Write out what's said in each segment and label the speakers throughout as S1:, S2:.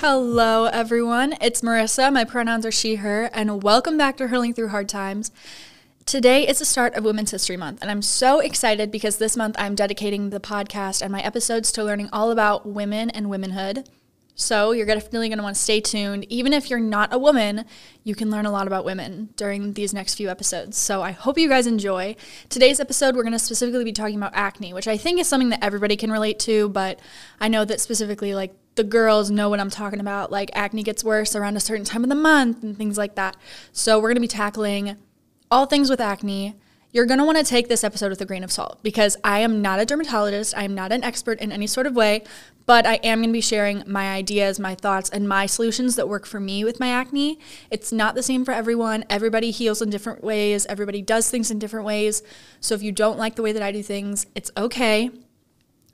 S1: Hello, everyone. It's Marissa. My pronouns are she, her, and welcome back to Hurdling Through Hard Times. Today is the start of Women's History Month, and I'm so excited because this month I'm dedicating the podcast and my episodes to learning all about women and womanhood. So you're definitely going to want to stay tuned. Even if you're not a woman, you can learn a lot about women during these next few episodes. So I hope you guys enjoy. Today's episode, we're going to specifically be talking about acne, which I think is something that everybody can relate to, but I know that specifically, like, the girls know what I'm talking about. Like, acne gets worse around a certain time of the month and things like that. So we're going to be tackling all things with acne you're going to want to take this episode with a grain of salt because I am not a dermatologist. I am not an expert in any sort of way, but I am going to be sharing my ideas, my thoughts, and my solutions that work for me with my acne. It's not the same for everyone. Everybody heals in different ways, everybody does things in different ways. So if you don't like the way that I do things, it's okay.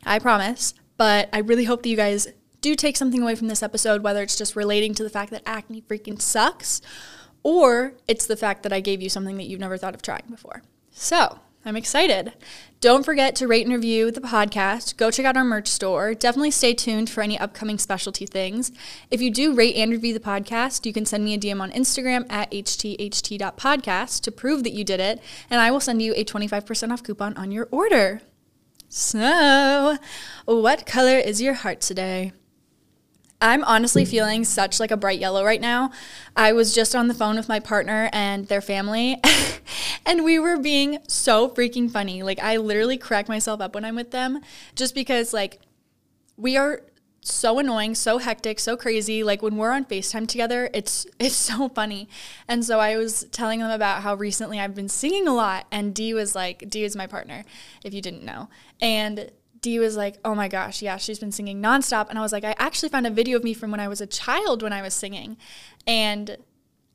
S1: I promise. But I really hope that you guys do take something away from this episode, whether it's just relating to the fact that acne freaking sucks or it's the fact that I gave you something that you've never thought of trying before. So I'm excited. Don't forget to rate and review the podcast. Go check out our merch store. Definitely stay tuned for any upcoming specialty things. If you do rate and review the podcast, you can send me a DM on Instagram at htht.podcast to prove that you did it, and I will send you a 25% off coupon on your order. So, what color is your heart today? I'm honestly feeling such like a bright yellow right now. I was just on the phone with my partner and their family and we were being so freaking funny. Like I literally crack myself up when I'm with them just because like we are so annoying, so hectic, so crazy. Like when we're on FaceTime together, it's it's so funny. And so I was telling them about how recently I've been singing a lot and D was like D is my partner, if you didn't know. And Dee was like, oh my gosh, yeah, she's been singing nonstop. And I was like, I actually found a video of me from when I was a child when I was singing. And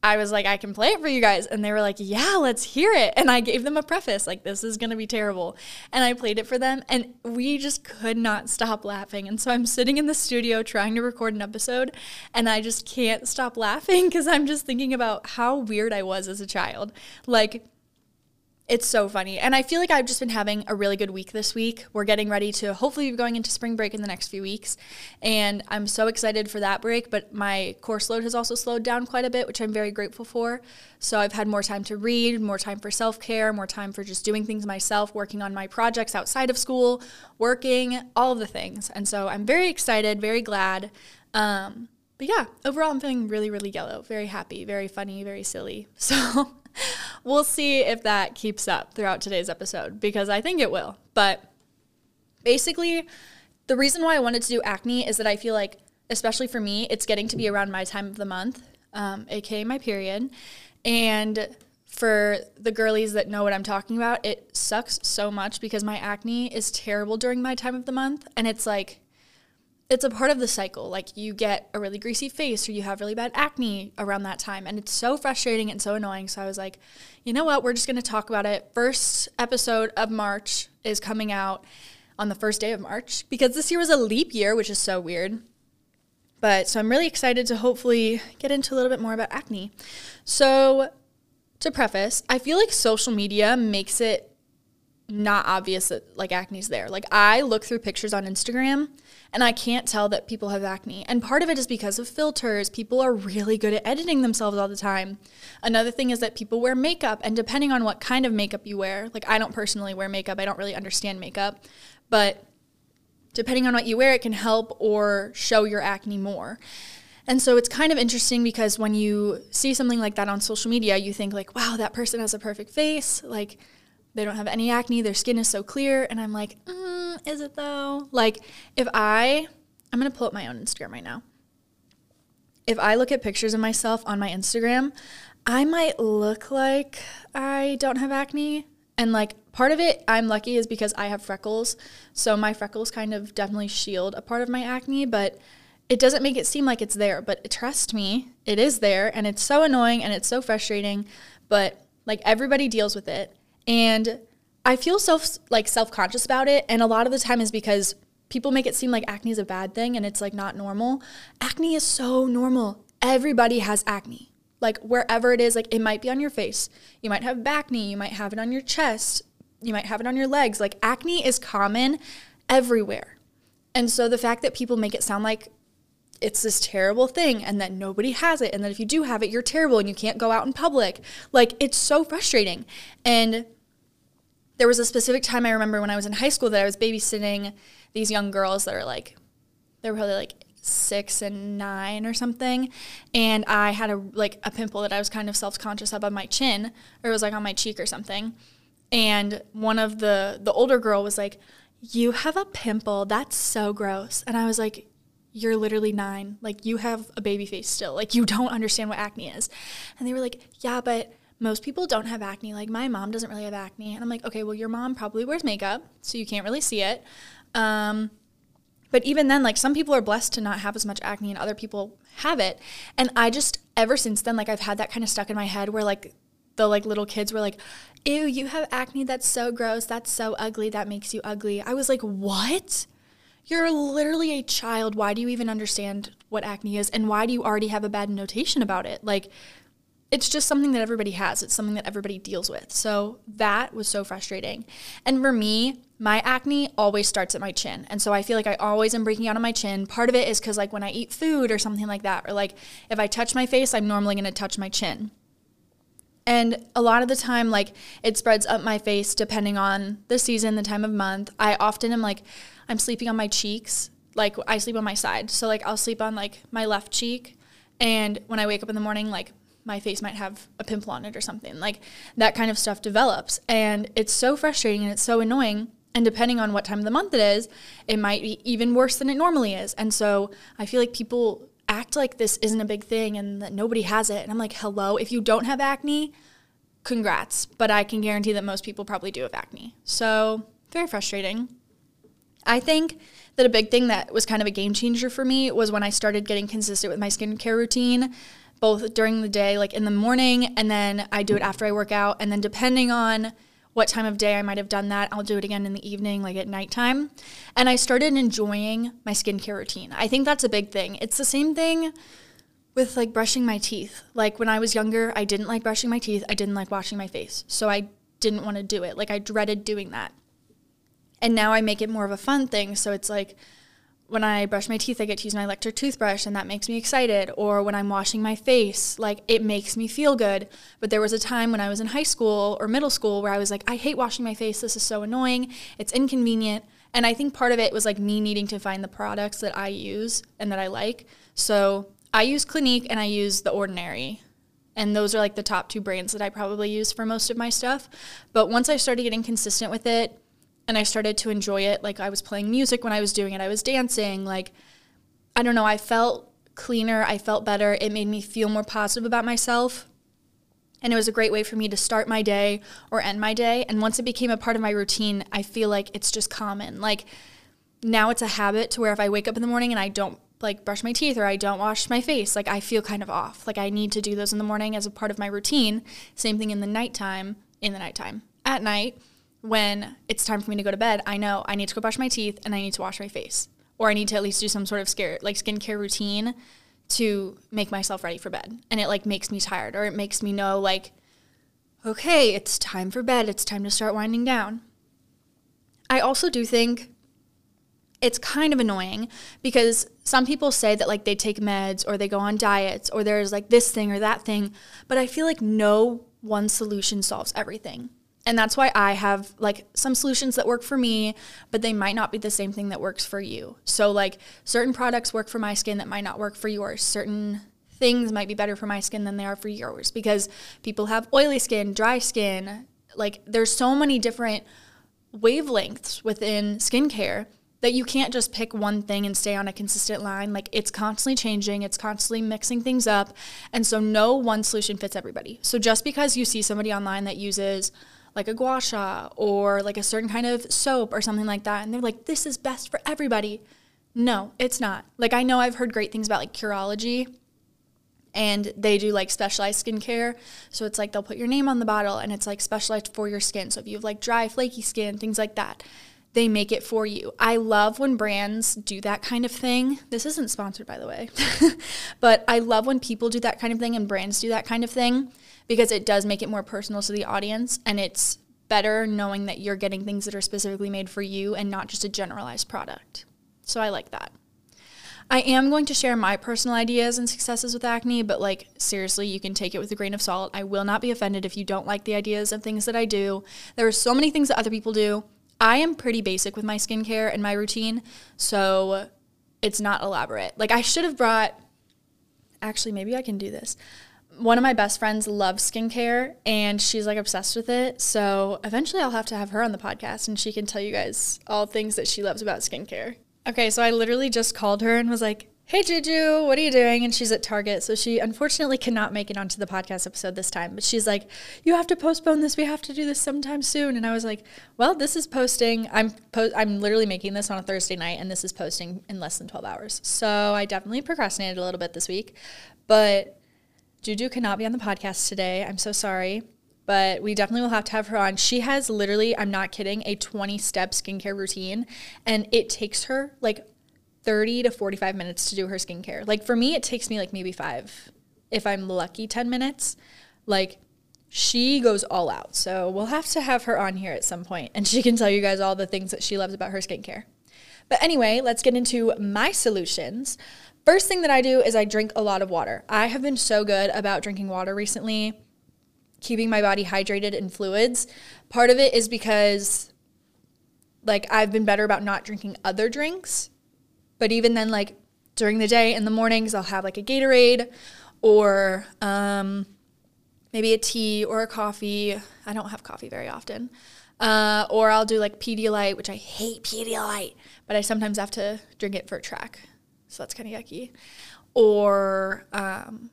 S1: I was like, I can play it for you guys. And they were like, yeah, let's hear it. And I gave them a preface, like, this is going to be terrible. And I played it for them. And we just could not stop laughing. And so I'm sitting in the studio trying to record an episode. And I just can't stop laughing because I'm just thinking about how weird I was as a child. Like, it's so funny. And I feel like I've just been having a really good week this week. We're getting ready to hopefully be going into spring break in the next few weeks. And I'm so excited for that break. But my course load has also slowed down quite a bit, which I'm very grateful for. So I've had more time to read, more time for self care, more time for just doing things myself, working on my projects outside of school, working, all of the things. And so I'm very excited, very glad. Um, but yeah, overall, I'm feeling really, really yellow, very happy, very funny, very silly. So we'll see if that keeps up throughout today's episode because I think it will. But basically, the reason why I wanted to do acne is that I feel like, especially for me, it's getting to be around my time of the month, um, aka my period. And for the girlies that know what I'm talking about, it sucks so much because my acne is terrible during my time of the month. And it's like, it's a part of the cycle. Like you get a really greasy face or you have really bad acne around that time. And it's so frustrating and so annoying. So I was like, you know what? We're just going to talk about it. First episode of March is coming out on the first day of March because this year was a leap year, which is so weird. But so I'm really excited to hopefully get into a little bit more about acne. So to preface, I feel like social media makes it not obvious that like acne's there. Like I look through pictures on Instagram and I can't tell that people have acne. And part of it is because of filters. People are really good at editing themselves all the time. Another thing is that people wear makeup, and depending on what kind of makeup you wear, like I don't personally wear makeup, I don't really understand makeup, but depending on what you wear, it can help or show your acne more. And so it's kind of interesting because when you see something like that on social media, you think like, wow, that person has a perfect face. Like they don't have any acne, their skin is so clear. And I'm like, mm, is it though? Like, if I, I'm gonna pull up my own Instagram right now. If I look at pictures of myself on my Instagram, I might look like I don't have acne. And like part of it, I'm lucky is because I have freckles. So my freckles kind of definitely shield a part of my acne, but it doesn't make it seem like it's there. But trust me, it is there. And it's so annoying and it's so frustrating. But like everybody deals with it. And I feel self like self-conscious about it and a lot of the time is because people make it seem like acne is a bad thing and it's like not normal. Acne is so normal. Everybody has acne. Like wherever it is, like it might be on your face. You might have bacne, you might have it on your chest, you might have it on your legs. Like acne is common everywhere. And so the fact that people make it sound like it's this terrible thing and that nobody has it and that if you do have it you're terrible and you can't go out in public like it's so frustrating and there was a specific time i remember when i was in high school that i was babysitting these young girls that are like they were probably like six and nine or something and i had a like a pimple that i was kind of self-conscious of on my chin or it was like on my cheek or something and one of the the older girl was like you have a pimple that's so gross and i was like you're literally nine. Like you have a baby face still. Like you don't understand what acne is. And they were like, yeah, but most people don't have acne. Like my mom doesn't really have acne. And I'm like, okay, well, your mom probably wears makeup, so you can't really see it. Um, but even then, like some people are blessed to not have as much acne and other people have it. And I just, ever since then, like I've had that kind of stuck in my head where like the like little kids were like, ew, you have acne. That's so gross. That's so ugly. That makes you ugly. I was like, what? You're literally a child. Why do you even understand what acne is? And why do you already have a bad notation about it? Like, it's just something that everybody has. It's something that everybody deals with. So that was so frustrating. And for me, my acne always starts at my chin. And so I feel like I always am breaking out on my chin. Part of it is because, like, when I eat food or something like that, or like if I touch my face, I'm normally going to touch my chin. And a lot of the time, like, it spreads up my face depending on the season, the time of month. I often am like, I'm sleeping on my cheeks. Like I sleep on my side. So like I'll sleep on like my left cheek and when I wake up in the morning like my face might have a pimple on it or something. Like that kind of stuff develops and it's so frustrating and it's so annoying and depending on what time of the month it is, it might be even worse than it normally is. And so I feel like people act like this isn't a big thing and that nobody has it. And I'm like, hello, if you don't have acne, congrats. But I can guarantee that most people probably do have acne. So very frustrating. I think that a big thing that was kind of a game changer for me was when I started getting consistent with my skincare routine, both during the day, like in the morning, and then I do it after I work out. And then depending on what time of day I might have done that, I'll do it again in the evening, like at nighttime. And I started enjoying my skincare routine. I think that's a big thing. It's the same thing with like brushing my teeth. Like when I was younger, I didn't like brushing my teeth, I didn't like washing my face. So I didn't want to do it. Like I dreaded doing that. And now I make it more of a fun thing. So it's like when I brush my teeth, I get to use my electric toothbrush and that makes me excited. Or when I'm washing my face, like it makes me feel good. But there was a time when I was in high school or middle school where I was like, I hate washing my face. This is so annoying. It's inconvenient. And I think part of it was like me needing to find the products that I use and that I like. So I use Clinique and I use The Ordinary. And those are like the top two brands that I probably use for most of my stuff. But once I started getting consistent with it, and I started to enjoy it. Like I was playing music when I was doing it, I was dancing. Like, I don't know, I felt cleaner, I felt better. It made me feel more positive about myself. And it was a great way for me to start my day or end my day. And once it became a part of my routine, I feel like it's just common. Like now it's a habit to where if I wake up in the morning and I don't like brush my teeth or I don't wash my face, like I feel kind of off. Like I need to do those in the morning as a part of my routine. Same thing in the nighttime, in the nighttime. At night, when it's time for me to go to bed, I know I need to go brush my teeth and I need to wash my face. Or I need to at least do some sort of scare like skincare routine to make myself ready for bed. And it like makes me tired or it makes me know like okay, it's time for bed. It's time to start winding down. I also do think it's kind of annoying because some people say that like they take meds or they go on diets or there's like this thing or that thing, but I feel like no one solution solves everything. And that's why I have like some solutions that work for me, but they might not be the same thing that works for you. So, like, certain products work for my skin that might not work for yours. Certain things might be better for my skin than they are for yours because people have oily skin, dry skin. Like, there's so many different wavelengths within skincare that you can't just pick one thing and stay on a consistent line. Like it's constantly changing, it's constantly mixing things up. And so no one solution fits everybody. So just because you see somebody online that uses like a gua sha or like a certain kind of soap or something like that. And they're like, this is best for everybody. No, it's not. Like, I know I've heard great things about like Curology and they do like specialized skincare. So it's like they'll put your name on the bottle and it's like specialized for your skin. So if you have like dry, flaky skin, things like that, they make it for you. I love when brands do that kind of thing. This isn't sponsored, by the way, but I love when people do that kind of thing and brands do that kind of thing because it does make it more personal to the audience and it's better knowing that you're getting things that are specifically made for you and not just a generalized product. So I like that. I am going to share my personal ideas and successes with acne, but like seriously, you can take it with a grain of salt. I will not be offended if you don't like the ideas of things that I do. There are so many things that other people do. I am pretty basic with my skincare and my routine, so it's not elaborate. Like I should have brought actually maybe I can do this. One of my best friends loves skincare and she's like obsessed with it. So eventually I'll have to have her on the podcast and she can tell you guys all things that she loves about skincare. Okay, so I literally just called her and was like, Hey Juju, what are you doing? And she's at Target. So she unfortunately cannot make it onto the podcast episode this time. But she's like, You have to postpone this. We have to do this sometime soon. And I was like, Well, this is posting. I'm po- I'm literally making this on a Thursday night and this is posting in less than 12 hours. So I definitely procrastinated a little bit this week. But Juju cannot be on the podcast today. I'm so sorry. But we definitely will have to have her on. She has literally, I'm not kidding, a 20 step skincare routine. And it takes her like 30 to 45 minutes to do her skincare. Like for me, it takes me like maybe five. If I'm lucky, 10 minutes. Like she goes all out. So we'll have to have her on here at some point and she can tell you guys all the things that she loves about her skincare. But anyway, let's get into my solutions. First thing that I do is I drink a lot of water. I have been so good about drinking water recently, keeping my body hydrated and fluids. Part of it is because like I've been better about not drinking other drinks but even then, like during the day in the mornings, I'll have like a Gatorade or um, maybe a tea or a coffee. I don't have coffee very often. Uh, or I'll do like Pedialyte, which I hate Pedialyte, but I sometimes have to drink it for track. So that's kind of yucky. Or um,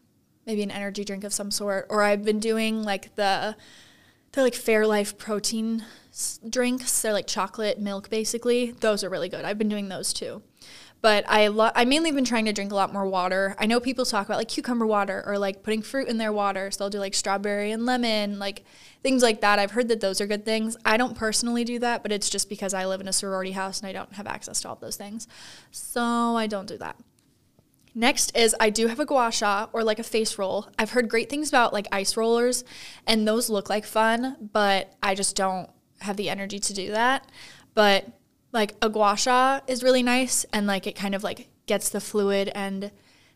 S1: maybe an energy drink of some sort. Or I've been doing like the, they're like Fairlife protein drinks. They're like chocolate milk basically. Those are really good. I've been doing those too. But I lo- I mainly been trying to drink a lot more water. I know people talk about like cucumber water or like putting fruit in their water. So they'll do like strawberry and lemon, like things like that. I've heard that those are good things. I don't personally do that, but it's just because I live in a sorority house and I don't have access to all those things. So I don't do that. Next is I do have a gua sha or like a face roll. I've heard great things about like ice rollers and those look like fun, but I just don't have the energy to do that. But like a gua sha is really nice and like it kind of like gets the fluid and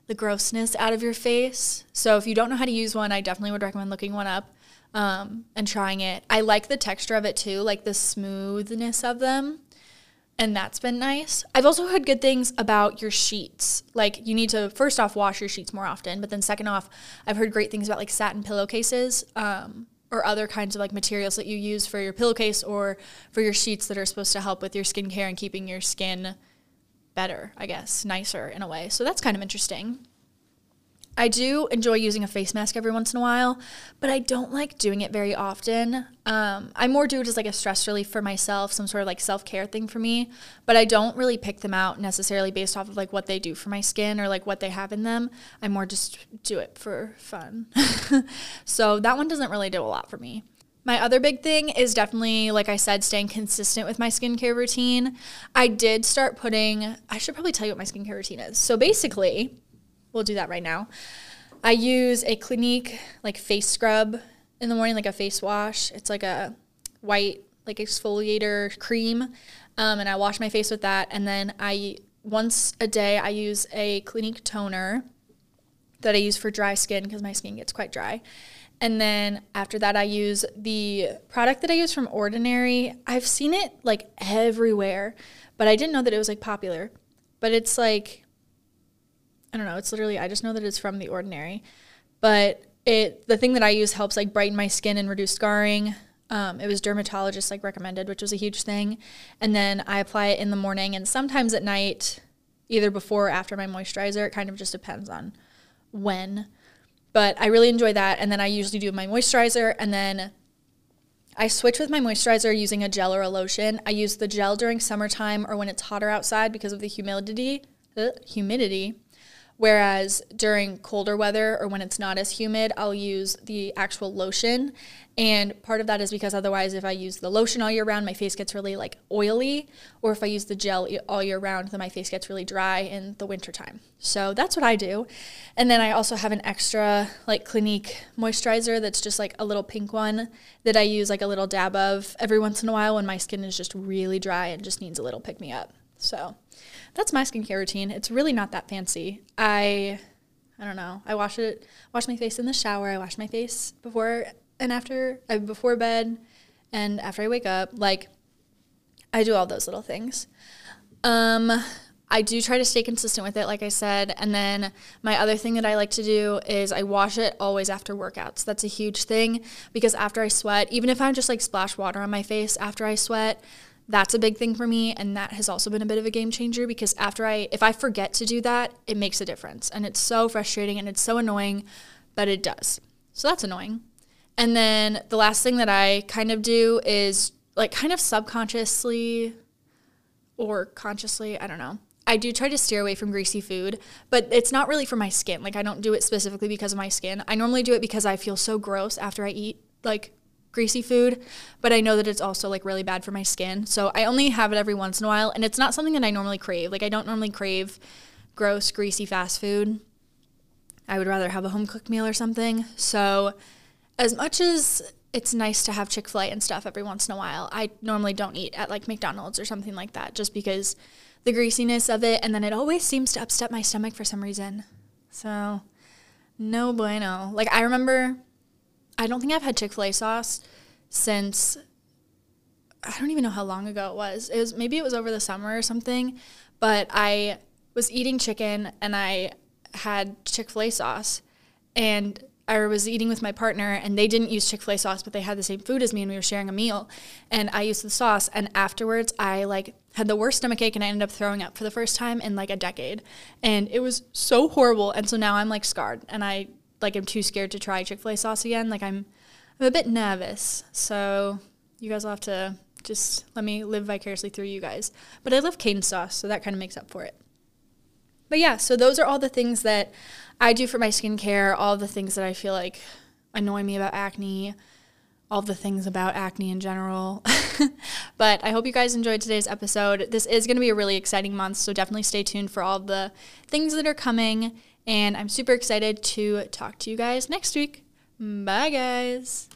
S1: the grossness out of your face. So if you don't know how to use one, I definitely would recommend looking one up um, and trying it. I like the texture of it too, like the smoothness of them. And that's been nice. I've also heard good things about your sheets. Like you need to first off wash your sheets more often, but then second off, I've heard great things about like satin pillowcases. Um, or other kinds of like materials that you use for your pillowcase or for your sheets that are supposed to help with your skincare and keeping your skin better, I guess, nicer in a way. So that's kind of interesting. I do enjoy using a face mask every once in a while, but I don't like doing it very often. Um, I more do it as like a stress relief for myself, some sort of like self care thing for me. But I don't really pick them out necessarily based off of like what they do for my skin or like what they have in them. I more just do it for fun. so that one doesn't really do a lot for me. My other big thing is definitely, like I said, staying consistent with my skincare routine. I did start putting, I should probably tell you what my skincare routine is. So basically, we'll do that right now. I use a Clinique like face scrub in the morning, like a face wash. It's like a white like exfoliator cream, um, and I wash my face with that. And then I once a day I use a Clinique toner that I use for dry skin because my skin gets quite dry. And then after that, I use the product that I use from Ordinary. I've seen it like everywhere, but I didn't know that it was like popular. But it's like I don't know. It's literally I just know that it's from the ordinary, but it the thing that I use helps like brighten my skin and reduce scarring. Um, it was dermatologist like recommended, which was a huge thing. And then I apply it in the morning and sometimes at night, either before or after my moisturizer. It kind of just depends on when. But I really enjoy that. And then I usually do my moisturizer and then I switch with my moisturizer using a gel or a lotion. I use the gel during summertime or when it's hotter outside because of the humidity. Uh, humidity. Whereas during colder weather or when it's not as humid, I'll use the actual lotion. And part of that is because otherwise, if I use the lotion all year round, my face gets really like oily. Or if I use the gel all year round, then my face gets really dry in the wintertime. So that's what I do. And then I also have an extra like Clinique moisturizer that's just like a little pink one that I use like a little dab of every once in a while when my skin is just really dry and just needs a little pick me up. So that's my skincare routine. It's really not that fancy. I I don't know. I wash it wash my face in the shower. I wash my face before and after uh, before bed and after I wake up. Like I do all those little things. Um I do try to stay consistent with it, like I said. And then my other thing that I like to do is I wash it always after workouts. That's a huge thing because after I sweat, even if I'm just like splash water on my face after I sweat, that's a big thing for me. And that has also been a bit of a game changer because after I, if I forget to do that, it makes a difference. And it's so frustrating and it's so annoying, but it does. So that's annoying. And then the last thing that I kind of do is like kind of subconsciously or consciously, I don't know I do try to steer away from greasy food, but it's not really for my skin. Like I don't do it specifically because of my skin. I normally do it because I feel so gross after I eat like greasy food, but I know that it's also like really bad for my skin. So I only have it every once in a while and it's not something that I normally crave. Like I don't normally crave gross greasy fast food. I would rather have a home cooked meal or something. So as much as it's nice to have Chick-fil-A and stuff every once in a while, I normally don't eat at like McDonald's or something like that just because the greasiness of it, and then it always seems to upset my stomach for some reason. So, no bueno. Like, I remember, I don't think I've had Chick fil A sauce since, I don't even know how long ago it was. It was maybe it was over the summer or something, but I was eating chicken and I had Chick fil A sauce. And I was eating with my partner and they didn't use Chick fil A sauce, but they had the same food as me and we were sharing a meal. And I used the sauce. And afterwards, I like had the worst stomach ache and I ended up throwing up for the first time in like a decade. And it was so horrible. And so now I'm like scarred and I like I'm too scared to try Chick fil A sauce again. Like I'm, I'm a bit nervous. So you guys will have to just let me live vicariously through you guys. But I love Cane's sauce, so that kind of makes up for it. But yeah, so those are all the things that I do for my skincare, all the things that I feel like annoy me about acne, all the things about acne in general. but I hope you guys enjoyed today's episode. This is going to be a really exciting month, so definitely stay tuned for all the things that are coming. And I'm super excited to talk to you guys next week. Bye, guys.